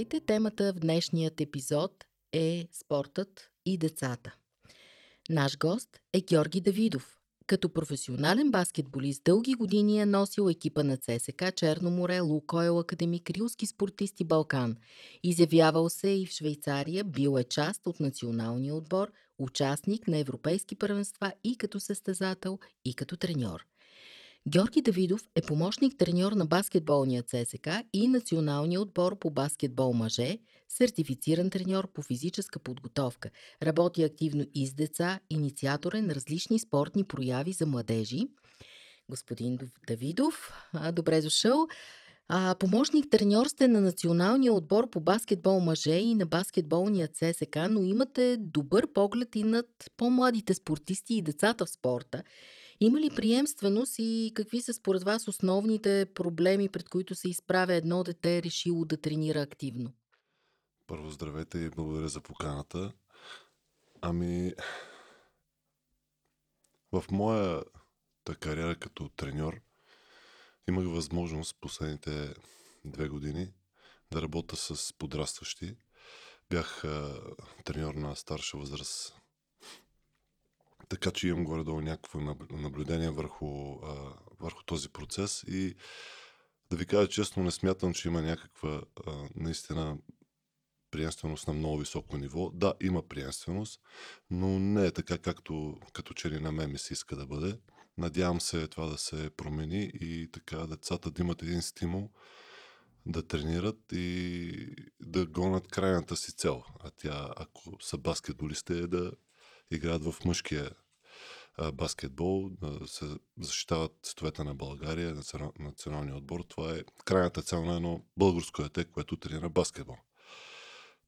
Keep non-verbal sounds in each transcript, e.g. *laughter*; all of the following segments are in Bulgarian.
Здравейте! Темата в днешният епизод е спортът и децата. Наш гост е Георги Давидов. Като професионален баскетболист дълги години е носил екипа на ЦСК Черно море, Лукойл Академик, Рилски спортисти Балкан. Изявявал се и в Швейцария, бил е част от националния отбор, участник на европейски първенства и като състезател, и като треньор. Георги Давидов е помощник треньор на баскетболния ЦСК и националния отбор по баскетбол мъже, сертифициран треньор по физическа подготовка. Работи активно и с деца, инициатор е на различни спортни прояви за младежи. Господин Давидов, добре дошъл. Помощник треньор сте на националния отбор по баскетбол мъже и на баскетболния ЦСК, но имате добър поглед и над по-младите спортисти и децата в спорта. Има ли приемственост и какви са според вас основните проблеми, пред които се изправя едно дете, решило да тренира активно? Първо здравейте и благодаря за поканата. Ами, в моята кариера като треньор имах възможност последните две години да работя с подрастващи. Бях а, треньор на старша възраст така че имам горе-долу някакво наблюдение върху, а, върху този процес и да ви кажа честно, не смятам, че има някаква а, наистина приемственост на много високо ниво. Да, има приемственост, но не е така, както като че ли на мен ми се иска да бъде. Надявам се това да се промени и така децата да имат един стимул да тренират и да гонят крайната си цел. А тя, ако са баскетболисти, е да играят в мъжкия баскетбол, се защитават цветовете на България, на националния отбор. Това е крайната цел на едно българско дете, което тренира баскетбол.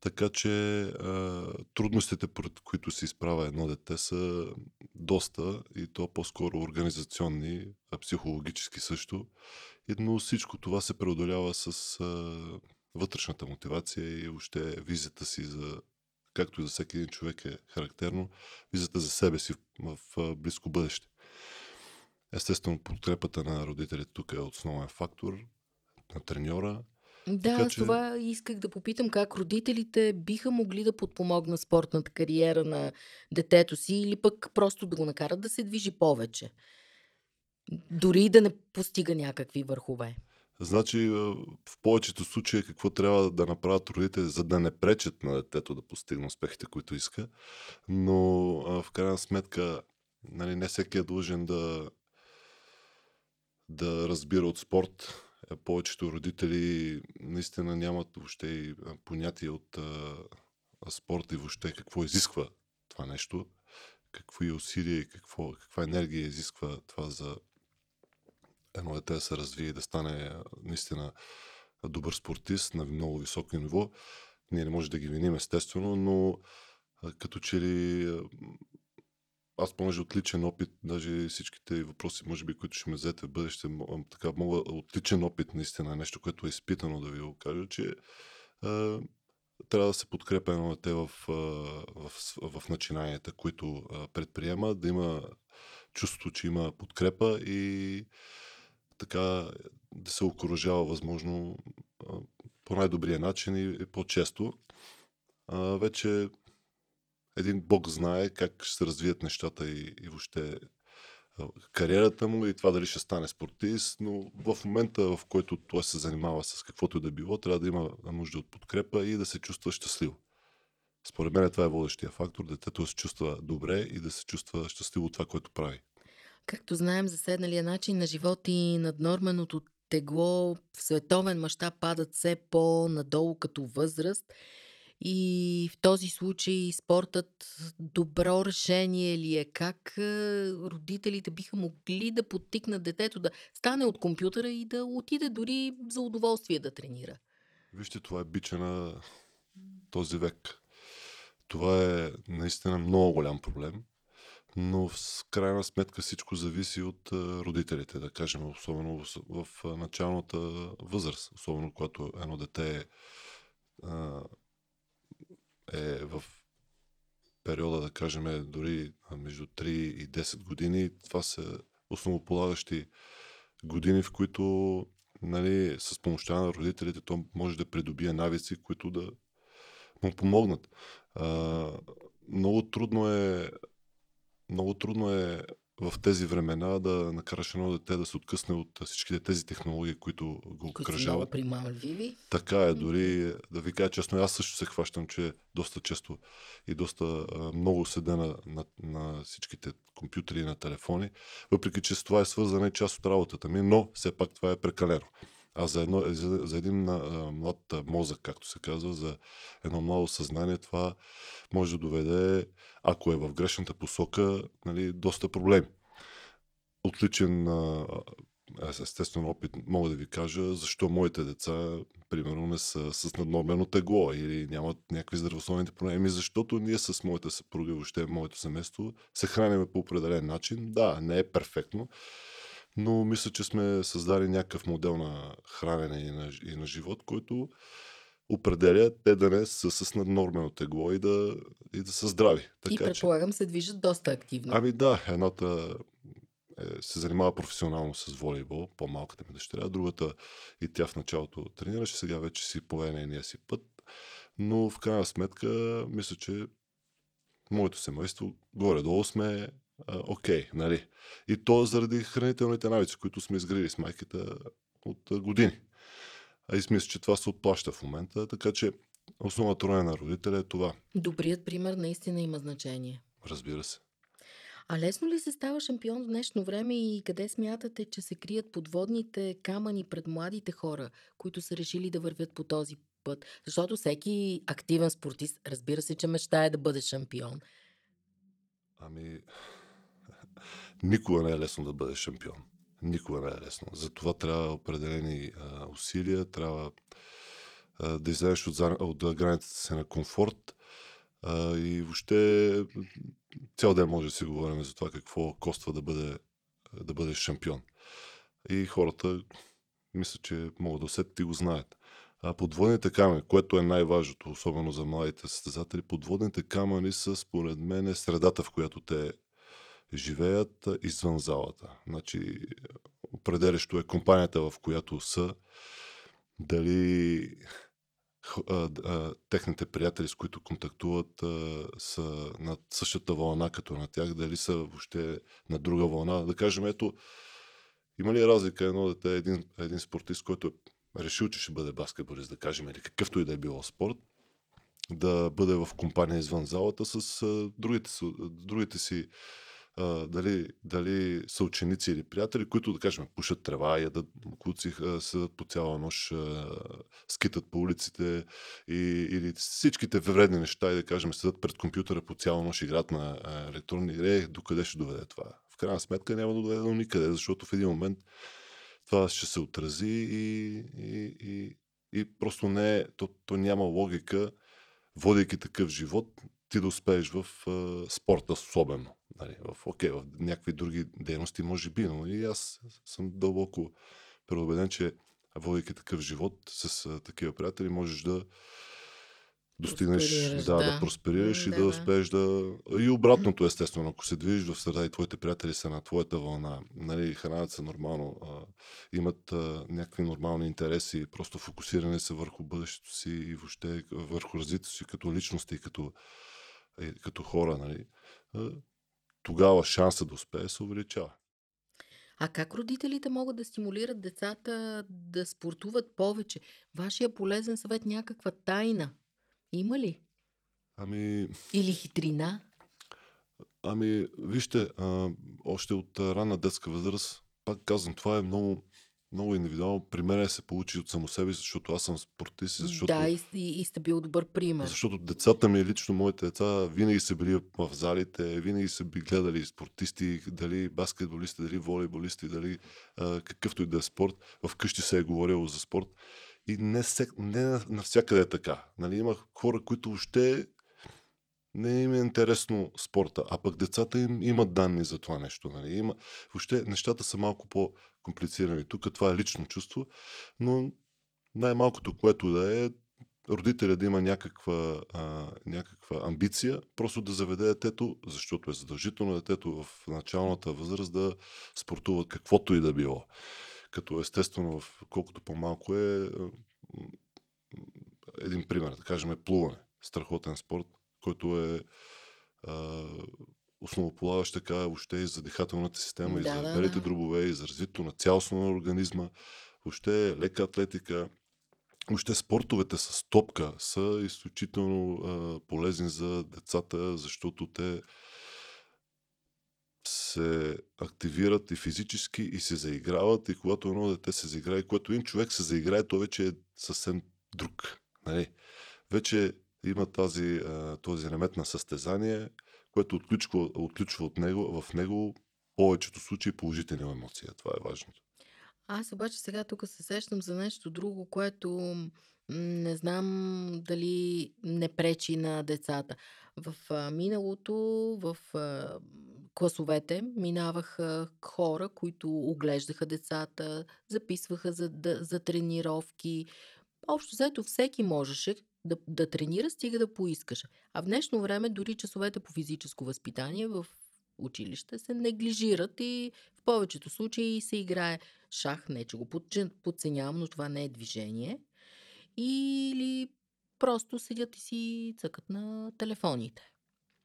Така че а, трудностите, пред които се изправя едно дете, са доста и то по-скоро организационни, а психологически също. Но всичко това се преодолява с а, вътрешната мотивация и още визията си за както и за всеки един човек е характерно, визата за себе си в, в близко бъдеще. Естествено, подкрепата на родителите тук е основен фактор, на треньора. Да, така, че... това исках да попитам как родителите биха могли да подпомогнат спортната кариера на детето си или пък просто да го накарат да се движи повече. Дори да не постига някакви върхове. Значи, в повечето случаи какво трябва да направят родителите, за да не пречат на детето да постигне успехите, които иска. Но в крайна сметка, нали, не всеки е длъжен да, да разбира от спорт. Е, повечето родители наистина нямат въобще и понятие от а, спорт и въобще какво изисква това нещо, какви усилия и какво, каква енергия изисква това за едно дете да се развие и да стане наистина добър спортист на много високо ниво. Ние не може да ги виним естествено, но като че ли аз понеже от личен опит, даже всичките въпроси, може би, които ще ме взете в бъдеще, така мога от личен опит, наистина, нещо, което е изпитано да ви го кажа, че е, трябва да се подкрепя едно дете в, в, в, начинанията, които предприема, да има чувство, че има подкрепа и така да се окоръжава възможно по най-добрия начин и, по-често. вече един бог знае как ще се развият нещата и, и въобще кариерата му и това дали ще стане спортист, но в момента, в който той се занимава с каквото и да било, трябва да има нужда от подкрепа и да се чувства щастливо. Според мен това е водещия фактор, детето се чувства добре и да се чувства щастливо от това, което прави. Както знаем, заседналия начин на живот и наднорменото тегло в световен мащаб падат все по-надолу като възраст. И в този случай спортът добро решение ли е? Как родителите биха могли да подтикнат детето да стане от компютъра и да отиде дори за удоволствие да тренира? Вижте, това е бича на този век. Това е наистина много голям проблем, но в крайна сметка всичко зависи от родителите, да кажем, особено в, началната възраст, особено когато едно дете е, е в периода, да кажем, дори между 3 и 10 години. Това са основополагащи години, в които нали, с помощта на родителите то може да придобие навици, които да му помогнат. А, много трудно е много трудно е в тези времена да накараш едно дете да се откъсне от всичките тези технологии, които го окръжават. Така е, дори да ви кажа честно, аз също се хващам, че доста често и доста много седа на, на, на всичките компютри и на телефони, въпреки че с това е свързана и част от работата ми, но все пак това е прекалено. А за, едно, за, за един а, млад мозък, както се казва, за едно младо съзнание, това може да доведе, ако е в грешната посока, нали, доста проблеми. Отличен а, естествен опит мога да ви кажа защо моите деца, примерно, не са с наднормено тегло или нямат някакви здравословните проблеми, защото ние с моята съпруга, въобще моето семейство, се храним по определен начин. Да, не е перфектно, но мисля, че сме създали някакъв модел на хранене и на, и на живот, който определя те да не са с наднормено тегло и да, и да са здрави. Така, и предполагам че... се движат доста активно. Ами да, едната е, се занимава професионално с волейбол, по-малката ми дъщеря, другата и тя в началото тренираше, сега вече си по нейния си път, но в крайна сметка мисля, че моето семейство горе-долу сме окей, okay, нали? И то заради хранителните навици, които сме изградили с майката от години. А и смисля, че това се отплаща в момента, така че основната роля на родителя е това. Добрият пример наистина има значение. Разбира се. А лесно ли се става шампион в днешно време и къде смятате, че се крият подводните камъни пред младите хора, които са решили да вървят по този път? Защото всеки активен спортист, разбира се, че мечтае да бъде шампион. Ами, никога не е лесно да бъдеш шампион. Никога не е лесно. Затова трябва определени а, усилия, трябва а, да излезеш от, от границата си на комфорт а, и въобще цял ден може да си говорим за това какво коства да, бъде, да бъдеш шампион. И хората, мисля, че могат да усетят и го знаят. А подводните камъни, което е най-важното, особено за младите състезатели, подводните камъни са според мен средата, в която те живеят извън залата. Значи, определящо е компанията, в която са, дали а, а, техните приятели, с които контактуват, а, са на същата вълна като на тях, дали са въобще на друга вълна. Да кажем, ето, има ли разлика едно дете, един, един спортист, който е решил, че ще бъде баскетболист, да кажем, или какъвто и да е било спорт, да бъде в компания извън залата с а, другите, другите си а, дали, дали са ученици или приятели, които, да кажем, пушат трева, ядат куци, седат по цяла нощ, а, скитат по улиците и, или всичките вредни неща и, да кажем, седат пред компютъра по цяла нощ, играт на електронни игри, докъде ще доведе това? В крайна сметка няма да доведе до никъде, защото в един момент това ще се отрази и, и, и, и просто не е, то, то няма логика, водейки такъв живот, ти да успееш в а, спорта особено. Нали, в, окей, в някакви други дейности може би, но и аз съм дълбоко преубеден, че водейки такъв живот с а, такива приятели, можеш да достигнеш, да, да, да просперираш да, и да, да успееш да... И обратното, естествено, ако се движиш в среда и твоите приятели са на твоята вълна, нали, хранят се нормално, а, имат а, някакви нормални интереси, просто фокусиране се върху бъдещето си и въобще върху развитието си като личности, като, и, като хора, нали, тогава шанса да успее се увеличава. А как родителите могат да стимулират децата да спортуват повече? Вашия полезен съвет някаква тайна има ли? Ами... Или хитрина? Ами, вижте, а, още от ранна детска възраст, пак казвам, това е много, много индивидуално. При мен се получи от само себе, си, защото аз съм спортист, защото, Да, и, и, и сте бил добър пример. защото децата ми, лично моите деца, винаги са били в залите, винаги са би гледали спортисти, дали баскетболисти, дали волейболисти, дали а, какъвто и да е спорт. Вкъщи се е говорило за спорт. И не, сек, не навсякъде е така. Нали, има хора, които въобще не им е интересно спорта, а пък децата им имат данни за това нещо. Нали? Има, въобще нещата са малко по-комплицирани. Тук това е лично чувство, но най-малкото, което да е, родителя да има някаква, а, някаква амбиция, просто да заведе детето, защото е задължително детето в началната възраст да спортува каквото и да било. Като естествено, в колкото по-малко е един пример, да кажем, плуване. Страхотен спорт, който е а, основополагащ така въобще и за дихателната система, и Да, за да, белите да. дробове, и за развитието на цялостно на организма, въобще лека атлетика. Въобще спортовете с топка са изключително а, полезни за децата, защото те се активират и физически и се заиграват и когато едно дете се заиграе, и когато един човек се заиграе, то вече е съвсем друг. Нали? Вече има тази, а, този елемент на състезание, което отключва, отключва от него, в него повечето случаи положителни емоции. Това е важното. Аз обаче сега тук се сещам за нещо друго, което не знам дали не пречи на децата. В миналото, в класовете минаваха хора, които оглеждаха децата, записваха за, за тренировки. Общо взето всеки можеше да, да тренира, стига да поискаше. А в днешно време дори часовете по физическо възпитание в училище се неглижират и в повечето случаи се играе шах, не че го подценявам, но това не е движение. Или просто седят и си цъкат на телефоните.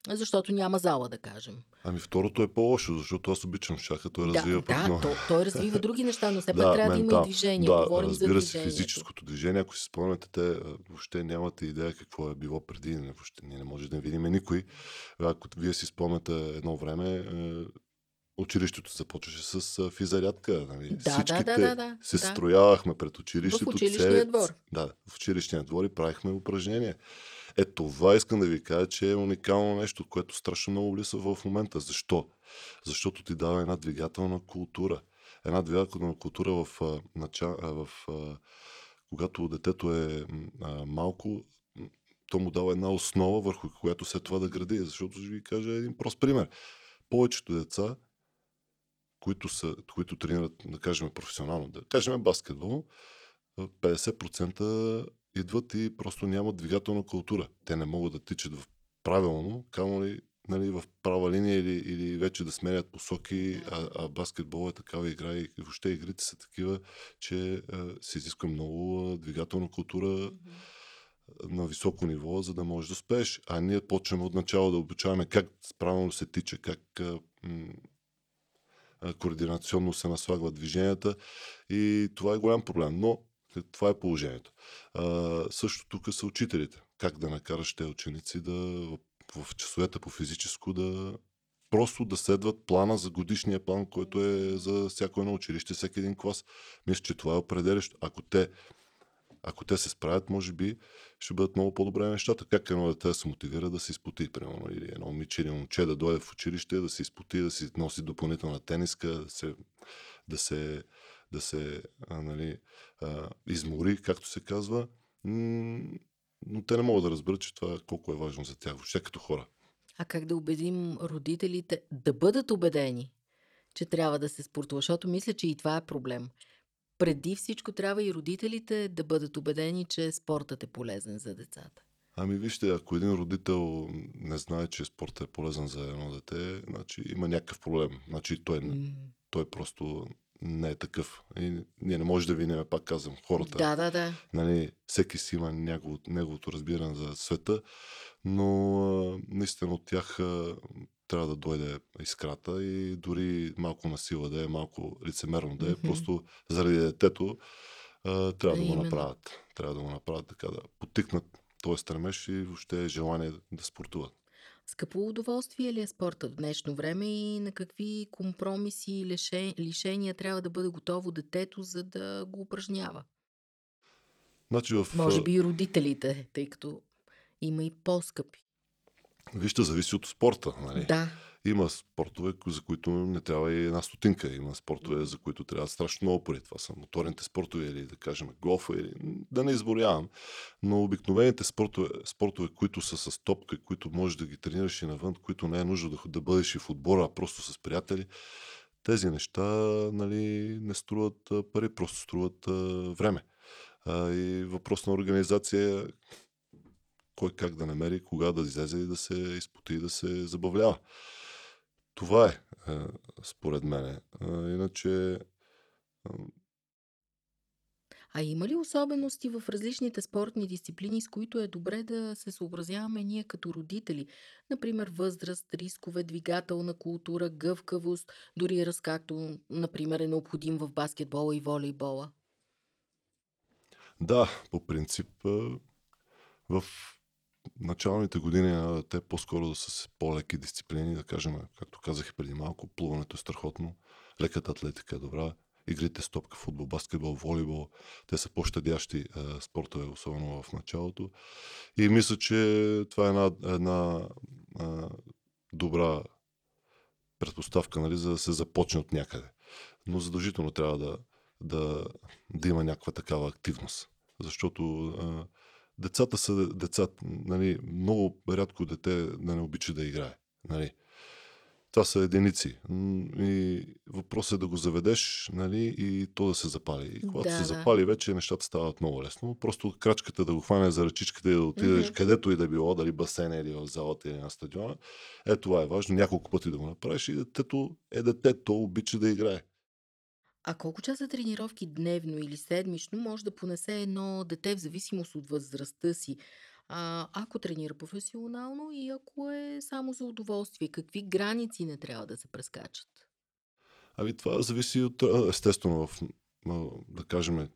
Защото няма зала, да кажем. Ами второто е по-лошо, защото аз обичам шаха, той Да, развива пък да много. то, той развива други неща, но все пак Да, трябва да има и ментал. движение. Да, Говорим за разбира се, движението. физическото движение, ако си спомняте, те въобще нямате идея какво е било преди. Не, въобще ние не може да видим никой. Ако вие си спомняте едно време, е, училището започваше с физарядка. Нали? Да, да, Всичките да, да, да, се да. строявахме пред училището. В училищния цели- двор. Да, в училищния двор и правихме упражнения. Е, това искам да ви кажа, че е уникално нещо, което страшно много липсва в момента. Защо? Защото ти дава една двигателна култура. Една двигателна култура в, нача... в когато детето е малко, то му дава една основа, върху която след това да гради. Защото ще ви кажа един прост пример. Повечето деца, които, са, които тренират, да кажем професионално, да кажем баскетбол, а, 50% идват и просто нямат двигателна култура. Те не могат да тичат в правилно, камо ли нали, в права линия или, или вече да сменят посоки, а, а баскетбол е такава игра и въобще игрите са такива, че а, се изисква много а, двигателна култура на високо ниво, за да можеш да успееш. А ние почваме от начало да обучаваме как правилно се тича, как а, м, а, координационно се наслагват движенията и това е голям проблем. Но е, това е положението. А, също тук са учителите. Как да накараш те ученици да в, часовете по физическо да просто да следват плана за годишния план, който е за всяко едно училище, всеки един клас. Мисля, че това е определящо. Ако те, ако те се справят, може би ще бъдат много по-добре нещата. Как едно дете да се мотивира да се изпоти, примерно, или едно момиче или момче да дойде в училище, да се изпоти, да си носи допълнителна тениска, да се, да се, да се а, нали, а, измори, както се казва. Но те не могат да разберат, че това колко е важно за тях, въобще като хора. А как да убедим родителите да бъдат убедени, че трябва да се спортува? Защото мисля, че и това е проблем. Преди всичко трябва и родителите да бъдат убедени, че спортът е полезен за децата. Ами вижте, ако един родител не знае, че спортът е полезен за едно дете, значи има някакъв проблем. Значи той, М, той просто не е такъв. И ние не може да виним, пак казвам, хората. Да, да, да. Нали, всеки си има негово, неговото разбиране за света, но а, наистина от тях а, трябва да дойде искрата и дори малко насила да е, малко лицемерно да е, Мгм. просто заради детето а, трябва да го Именно. направят. Трябва да го направят така, да потикнат този стремеж и въобще желание да спортуват. Скъпо удоволствие ли е спорта в днешно време и на какви компромиси и лишения трябва да бъде готово детето, за да го упражнява? Значи в... Може би и родителите, тъй като има и по-скъпи. Вижте, зависи от спорта. Нали? Да. Има спортове, за които не трябва и една стотинка. Има спортове, за които трябва страшно много пари. Това са моторните спортове или да кажем голфа, или да не изборявам. Но обикновените спортове, спортове, които са с топка, които можеш да ги тренираш и навън, които не е нужно да, да бъдеш и в отбора, а просто с приятели, тези неща нали, не струват пари, просто струват време. А, и въпрос на организация кой как да намери, кога да излезе и да се изпоти и да се забавлява. Това е, според мен. Иначе. А има ли особености в различните спортни дисциплини, с които е добре да се съобразяваме ние като родители? Например, възраст, рискове, двигателна култура, гъвкавост, дори раз както, например, е необходим в баскетбола и волейбола? Да, по принцип в началните години те по-скоро са с по-леки дисциплини, да кажем, както казах и преди малко, плуването е страхотно, леката атлетика е добра, игрите с топка, футбол, баскетбол, волейбол, те са по-щадящи е, спортове, особено в началото. И мисля, че това е една, една е, добра предпоставка, нали, за да се започне от някъде. Но задължително трябва да, да, да има някаква такава активност. Защото е, децата са деца. Нали, много рядко дете да не обича да играе. Нали. Това са единици. И въпросът е да го заведеш нали, и то да се запали. И когато да, се запали, вече нещата стават много лесно. Просто крачката да го хване за ръчичката и да отидеш mm-hmm. където и да било, дали басейна или в залата или на стадиона. Е, това е важно. Няколко пъти да го направиш и детето е дете, то обича да играе. А колко часа тренировки дневно или седмично може да понесе едно дете в зависимост от възрастта си? А, ако тренира професионално и ако е само за удоволствие, какви граници не трябва да се прескачат? Ами това зависи от, естествено, в, да кажем,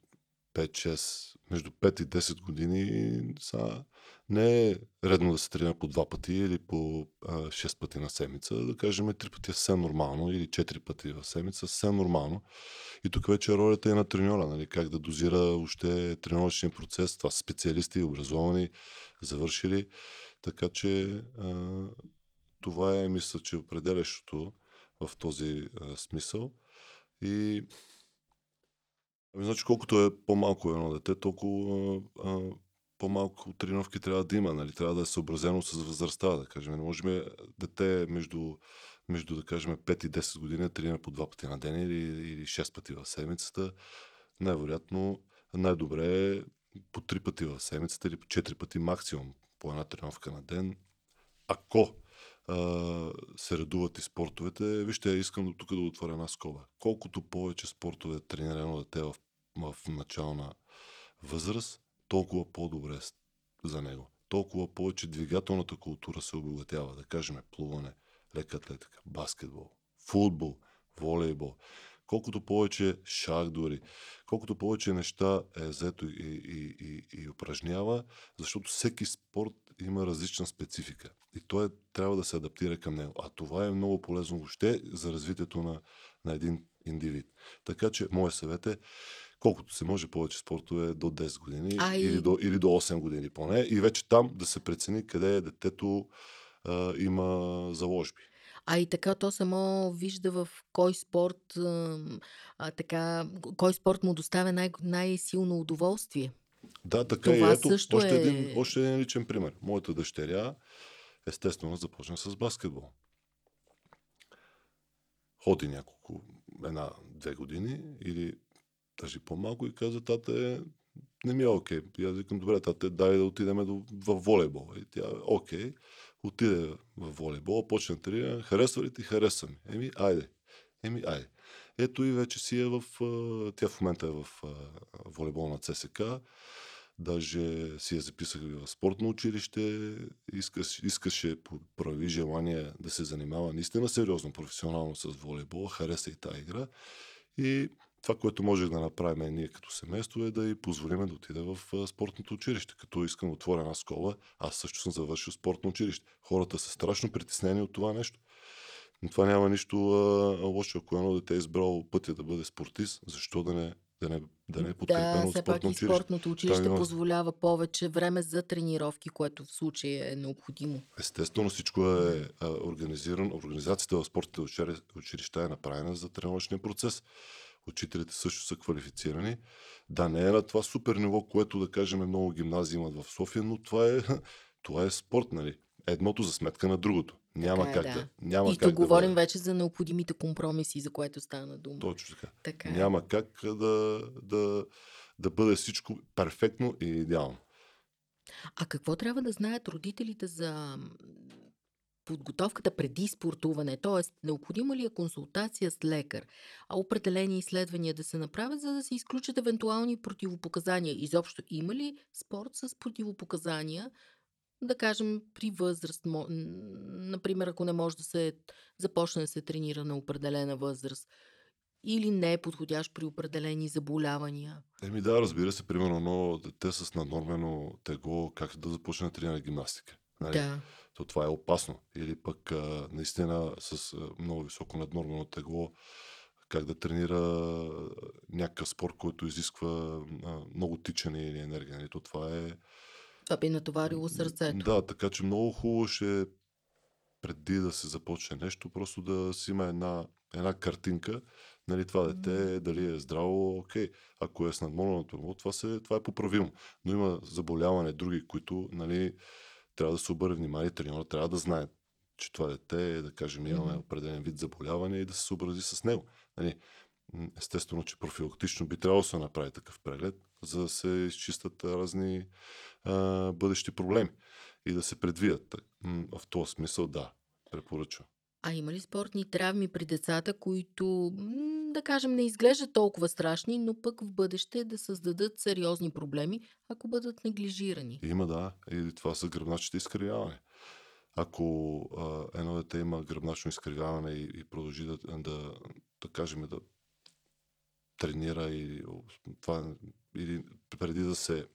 5-6, между 5 и 10 години са, не е редно да се тренира по два пъти или по а, 6 пъти на седмица. Да кажем, 3 пъти е съвсем нормално или 4 пъти в седмица, съвсем нормално. И тук вече ролята е на треньора, нали, как да дозира още тренировъчния процес. Това са специалисти, образовани, завършили. Така че а, това е, мисля, че определящото в този а, смисъл. И Ами, значи, колкото е по-малко едно дете, толкова а, по-малко тренировки трябва да има. Нали? Трябва да е съобразено с възрастта, да кажем. Не можем дете между, между, да кажем, 5 и 10 години тренира по два пъти на ден или, или 6 пъти в седмицата. Най-вероятно, най-добре е по 3 пъти в седмицата или по 4 пъти максимум по една тренировка на ден. Ако се редуват и спортовете. Вижте, искам тук да отворя една скоба. Колкото повече спортове е тренирано дете в, в начална възраст, толкова по-добре за него. Толкова повече двигателната култура се обогатява. Да кажем плуване, лека атлетика, баскетбол, футбол, волейбол. Колкото повече шах дори, колкото повече неща е взето и, и, и, и упражнява, защото всеки спорт има различна специфика. И той трябва да се адаптира към него. А това е много полезно въобще за развитието на, на един индивид. Така че, моят съвет е, колкото се може повече спортове до 10 години а или, и... до, или до 8 години поне. И вече там да се прецени къде е детето а, има заложби. А и така то само вижда в кой спорт, а, така, кой спорт му доставя най- най-силно удоволствие. Да, така Това и ето, също още, е... един, още един личен пример. Моята дъщеря естествено започна с баскетбол. Ходи няколко, една-две години или даже по-малко и каза, тате, не ми е окей. И аз викам, добре, тате, дай да отидем в волейбол. И тя, окей. Отиде в волейбол, почна тренира, харесва ли ти? Хареса ми. Еми, айде. Еми, айде. Ето и вече си е в... Тя в момента е в волейбол на ЦСК. Даже си я записах в спортно училище. Искаш, искаше, прави желание да се занимава наистина сериозно, професионално с волейбол. Хареса и тази игра. И това, което може да направим ние като семейство е да й позволим да отиде в спортното училище. Като искам да отворя една школа, аз също съм завършил спортно училище. Хората са страшно притеснени от това нещо. Но това няма нищо а, лошо. Ако едно дете е избрало пътя да бъде спортист, защо да не, да не, да не е подкрепено Да, от спортно училище? спортното училище има- позволява повече време за тренировки, което в случая е необходимо. Естествено, всичко е а, организирано. Организацията в спортните учили- училища е направена за тренировъчния процес. Учителите също са квалифицирани. Да, не е на това супер ниво, което да кажем много гимназии имат в София, но това е, *laughs* това е спорт, нали? Едното за сметка на другото. Няма Така е, как да. да. Няма и как тук да говорим вече за необходимите компромиси, за което стана дума. Точно така. Така е. Няма как да, да, да бъде всичко перфектно и идеално. А какво трябва да знаят родителите за подготовката преди спортуване? Тоест, необходима ли е консултация с лекар, а определени изследвания да се направят, за да се изключат евентуални противопоказания? Изобщо има ли спорт с противопоказания, да кажем, при възраст? Например, ако не може да се започне да се тренира на определена възраст или не е подходящ при определени заболявания? Еми да, разбира се, примерно едно дете с наднормено тегло, как да започне да тренира гимнастика. Нали? Да. То това е опасно. Или пък а, наистина с а, много високо наднормено тегло, как да тренира някакъв спорт, който изисква а, много тичане или енергия. Нали? То това е... Това би натоварило сърцето. Да, така че много хубаво ще е преди да се започне нещо, просто да си има една, една картинка, нали, това дете, дали е здраво, окей. Ако е с надморното това, се, това е поправимо. Но има заболяване други, които нали, трябва да се обърне внимание, треньора трябва да знае, че това дете е, да кажем, имаме определен вид заболяване и да се съобрази с него. Нали, естествено, че профилактично би трябвало да се направи такъв преглед, за да се изчистят разни а, бъдещи проблеми и да се предвидят. В този смисъл, да, препоръчвам. А има ли спортни травми при децата, които, да кажем, не изглеждат толкова страшни, но пък в бъдеще да създадат сериозни проблеми, ако бъдат неглижирани? Има, да, и това са гръбначните изкривяване. Ако а, едно дете има гръбначно изкривяване и, и продължи да, да, да кажем, да тренира или, това, или преди да се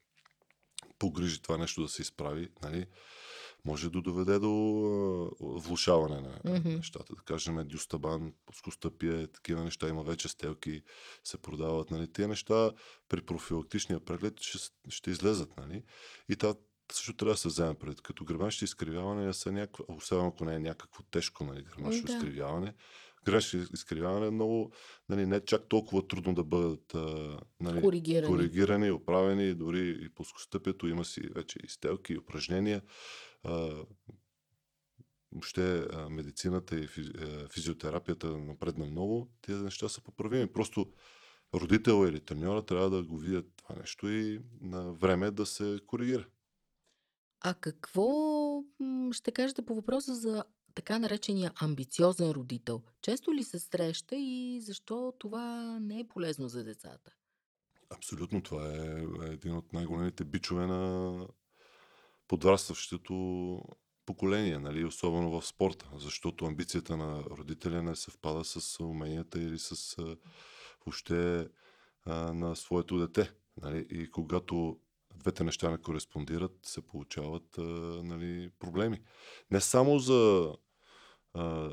погрижи това нещо да се изправи, нали, може да доведе до влушаване на Мгм. нещата. Да кажем, дюстабан, плоскостъпие, такива неща има вече стелки, се продават. Нали. Тия неща при профилактичния преглед ще, ще излезат. Нали. И това също трябва да се вземе пред. Като гръбначните изкривяване са някакво, особено ако не е някакво тежко нали, гръбначно Да. изкривяване. Гръбначните изкривяване е много, нали, не чак толкова трудно да бъдат нали, Коригирани. коригирани, оправени, дори и плоскостъпието има си вече и стелки, и упражнения. Въобще медицината и физиотерапията напредна много. Тези неща са поправими. Просто родител или треньора трябва да го видят това нещо и на време да се коригира. А какво ще кажете по въпроса за така наречения амбициозен родител? Често ли се среща и защо това не е полезно за децата? Абсолютно, това е един от най-големите бичове на подрастващото поколение, нали? особено в спорта, защото амбицията на родителя не съвпада с уменията или с въобще а, на своето дете. Нали? И когато двете неща не кореспондират, се получават а, нали, проблеми. Не само за а,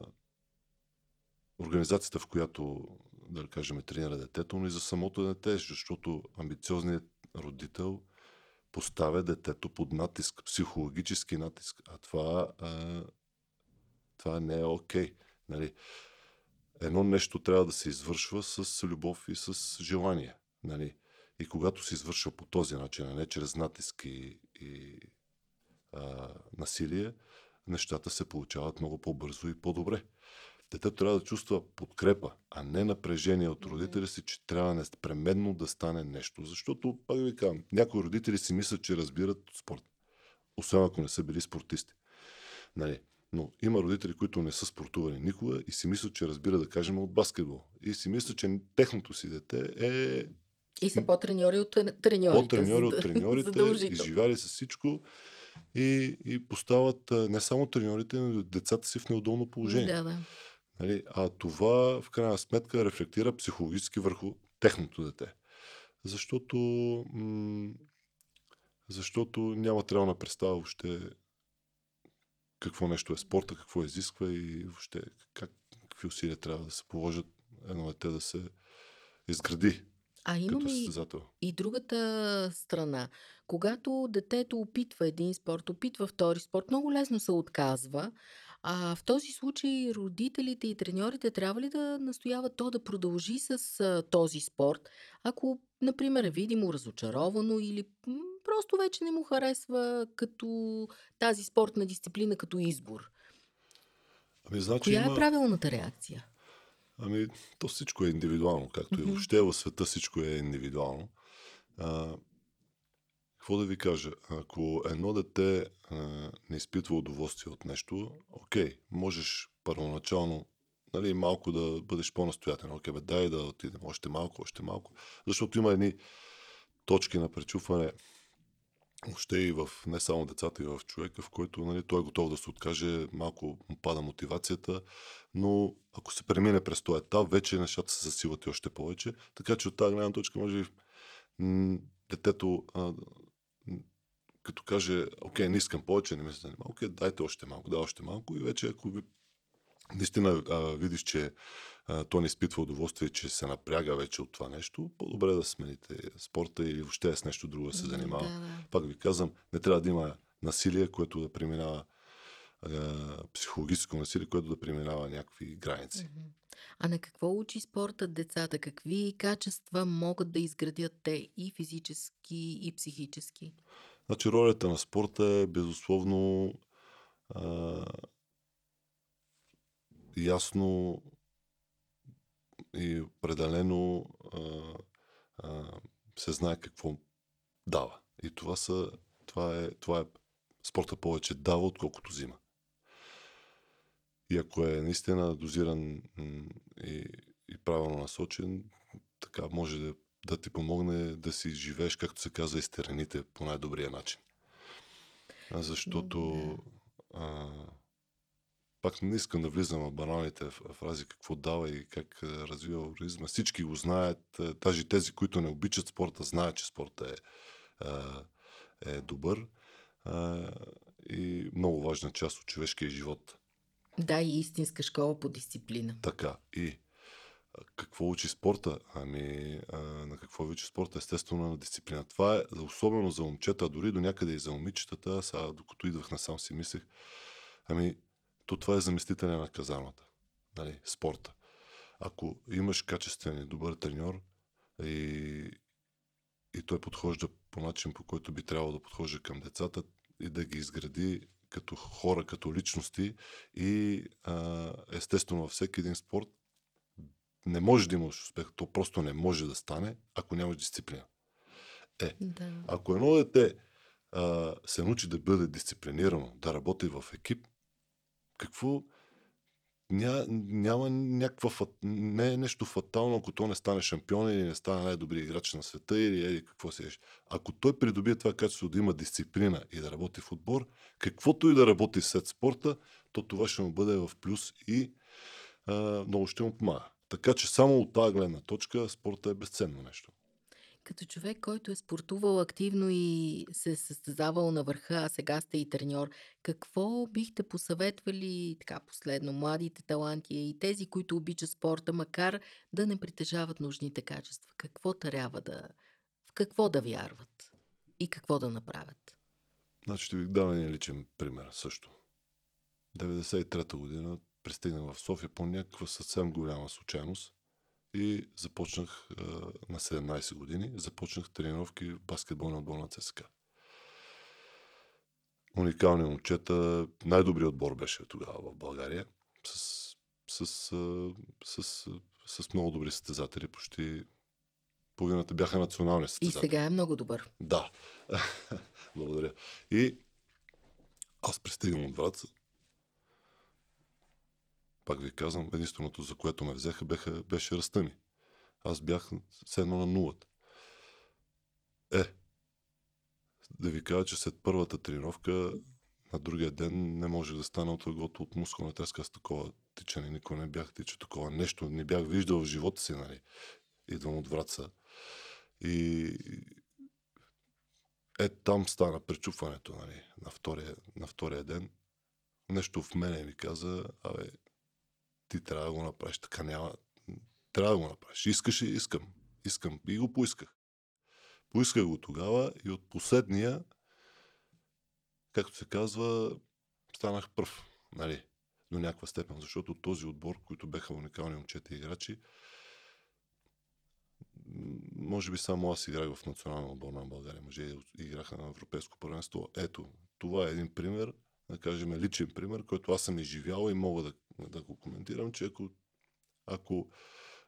организацията, в която, да кажем, тренира детето, но и за самото дете, защото амбициозният родител поставя детето под натиск, психологически натиск, а това, а, това не е окей. Нали? Едно нещо трябва да се извършва с любов и с желание. Нали? И когато се извършва по този начин, а не чрез натиск и, и а, насилие, нещата се получават много по-бързо и по-добре. Детето трябва да чувства подкрепа, а не напрежение от родителя си, че трябва непременно да стане нещо. Защото, пак ви казвам, някои родители си мислят, че разбират спорт. Особено ако не са били спортисти. Нали? Но има родители, които не са спортували никога и си мислят, че разбират, да кажем, от баскетбол. И си мислят, че техното си дете е И са по-треньори от трен- треньорите. по-треньори от треньорите, изживяли с всичко и, и поставят не само треньорите, но и децата си в неудобно положение. Да, да. Нали? А това в крайна сметка рефлектира психологически върху техното дете. Защото, м- защото няма реална представа въобще какво нещо е спорта, какво изисква и въобще как, какви усилия трябва да се положат едно дете да се изгради А имаме и, и другата страна. Когато детето опитва един спорт, опитва втори спорт, много лесно се отказва. А в този случай родителите и треньорите трябва ли да настояват то да продължи с а, този спорт, ако, например, е видимо разочаровано или м, просто вече не му харесва като тази спортна дисциплина като избор? Ами, значи Коя има... е правилната реакция? Ами, то всичко е индивидуално, както и въобще в света всичко е индивидуално. А, какво да ви кажа? Ако едно дете а, не изпитва удоволствие от нещо, окей, можеш първоначално нали, малко да бъдеш по-настоятелен. Окей, бе, дай да отидем още малко, още малко. Защото има едни точки на пречупване въобще и в не само децата, и в човека, в който нали, той е готов да се откаже, малко му пада мотивацията, но ако се премине през този етап, вече нещата се засилват и още повече. Така че от тази гледна точка, може би, детето, а, като каже, окей, не искам повече, не ми се занимава, окей, дайте още малко, да, още малко и вече ако ви наистина а, видиш, че а, той не изпитва удоволствие, че се напряга вече от това нещо, по-добре да смените спорта или въобще с нещо друго да се занимава. Да, да. Пак ви казвам, не трябва да има насилие, което да преминава психологическо насилие, което да преминава някакви граници. А на какво учи спортът децата? Какви качества могат да изградят те и физически, и психически? Значи ролята на спорта е безусловно а, ясно и определено а, а, се знае какво дава. И това, са, това, е, това е спорта повече дава, отколкото взима. И ако е наистина дозиран и, и правилно насочен, така може да, да ти помогне да си живееш, както се казва, из терените по най-добрия начин. Защото а, пак не искам да влизам в баналните фрази какво дава и как развива организма. Всички го знаят, даже тези, които не обичат спорта, знаят, че спорта е, е добър а, и много важна част от човешкия живот. Да, и истинска школа по дисциплина. Така, и какво учи спорта? Ами, а, на какво учи спорта? Естествено на дисциплина. Това е особено за момчета, дори до някъде и за момичетата. Сега, докато идвах насам си мислех, ами, то това е заместителя на казармата. Нали, спорта. Ако имаш качествен и добър треньор и, и той подхожда по начин, по който би трябвало да подхожда към децата и да ги изгради като хора, като личности и а, естествено във всеки един спорт не може да имаш успех. То просто не може да стане, ако нямаш дисциплина. Е, Да. ако едно дете а, се научи да бъде дисциплинирано, да работи в екип, какво ня, няма някаква фат, не е нещо фатално, ако то не стане шампион или не стане най-добрият играч на света или еди какво се еш. Ако той придобие това качество да има дисциплина и да работи в отбор, каквото и да работи след спорта, то това ще му бъде в плюс и а, много ще му помага. Така че само от тази гледна точка спорта е безценно нещо. Като човек, който е спортувал активно и се е състезавал на върха, а сега сте и треньор, какво бихте посъветвали така последно младите таланти и тези, които обичат спорта, макар да не притежават нужните качества? Какво трябва да... В какво да вярват? И какво да направят? Значи ще ви дам един личен пример също. 93-та година пристигнах в София по някаква съвсем голяма случайност и започнах а, на 17 години, започнах тренировки в баскетболния отбор на ЦСКА. Уникални момчета, най-добрият отбор беше тогава в България, с, с, с, с, с много добри състезатели, почти половината бяха национални И състезатели. сега е много добър. Да. *laughs* Благодаря. И аз пристигам от Враца. Пак ви казвам, единственото, за което ме взеха, беха, беше ръста ми. Аз бях все едно на нулата. Е, да ви кажа, че след първата тренировка на другия ден не може да стана от леглото от мускулна треска с такова тичане. Никога не бях тичал такова нещо. Не бях виждал в живота си, нали. идвам от Враца. И е, там стана пречупването, нали, на втория, на втория ден. Нещо в мене ми каза, абе, ти трябва да го направиш, така няма, трябва да го направиш. Искаш и искам. Искам. И го поисках. Поисках го тогава и от последния, както се казва, станах пръв. Нали, до някаква степен, защото този отбор, които беха уникални момчета и играчи, може би само аз играх в национална отбор на България. Мъже играха на европейско първенство. Ето, това е един пример, да кажем личен пример, който аз съм изживял и мога да, да го коментирам, че ако, ако,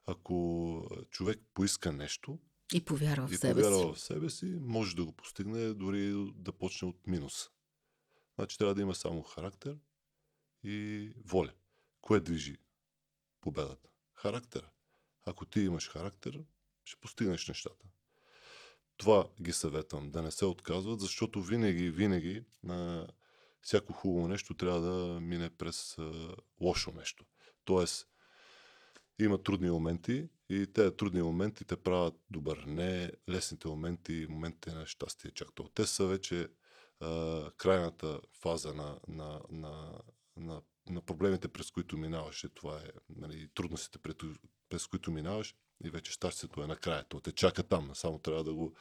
ако човек поиска нещо и повярва в и себе повярва си. в себе си, може да го постигне, дори да почне от минус. Значи трябва да има само характер и воля. Кое движи победата? Характера. Ако ти имаш характер, ще постигнеш нещата. Това ги съветвам, да не се отказват, защото винаги, винаги на всяко хубаво нещо трябва да мине през а, лошо нещо. Тоест, има трудни моменти и тези трудни моменти те правят добър. Не лесните моменти, моментите на щастие чак толкова. Те са вече а, крайната фаза на, на, на, на, на проблемите, през които минаваш. И това е нали, трудностите, през, през които минаваш и вече щастието е накрая. То те чака там, само трябва да го,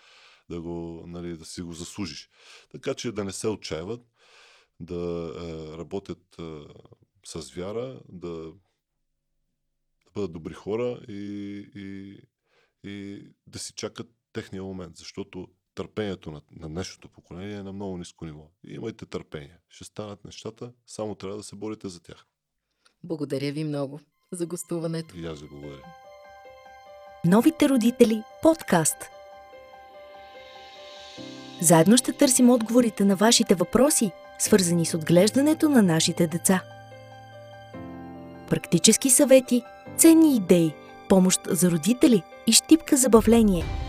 да го нали, да си го заслужиш. Така че да не се отчаиват, да е, работят е, с вяра, да, да бъдат добри хора и, и, и да си чакат техния момент, защото търпението на, на днешното поколение е на много ниско ниво. И имайте търпение. Ще станат нещата, само трябва да се борите за тях. Благодаря ви много за гостуването. И аз ви благодаря. Новите родители подкаст. Заедно ще търсим отговорите на вашите въпроси, свързани с отглеждането на нашите деца. Практически съвети, ценни идеи, помощ за родители и щипка забавление –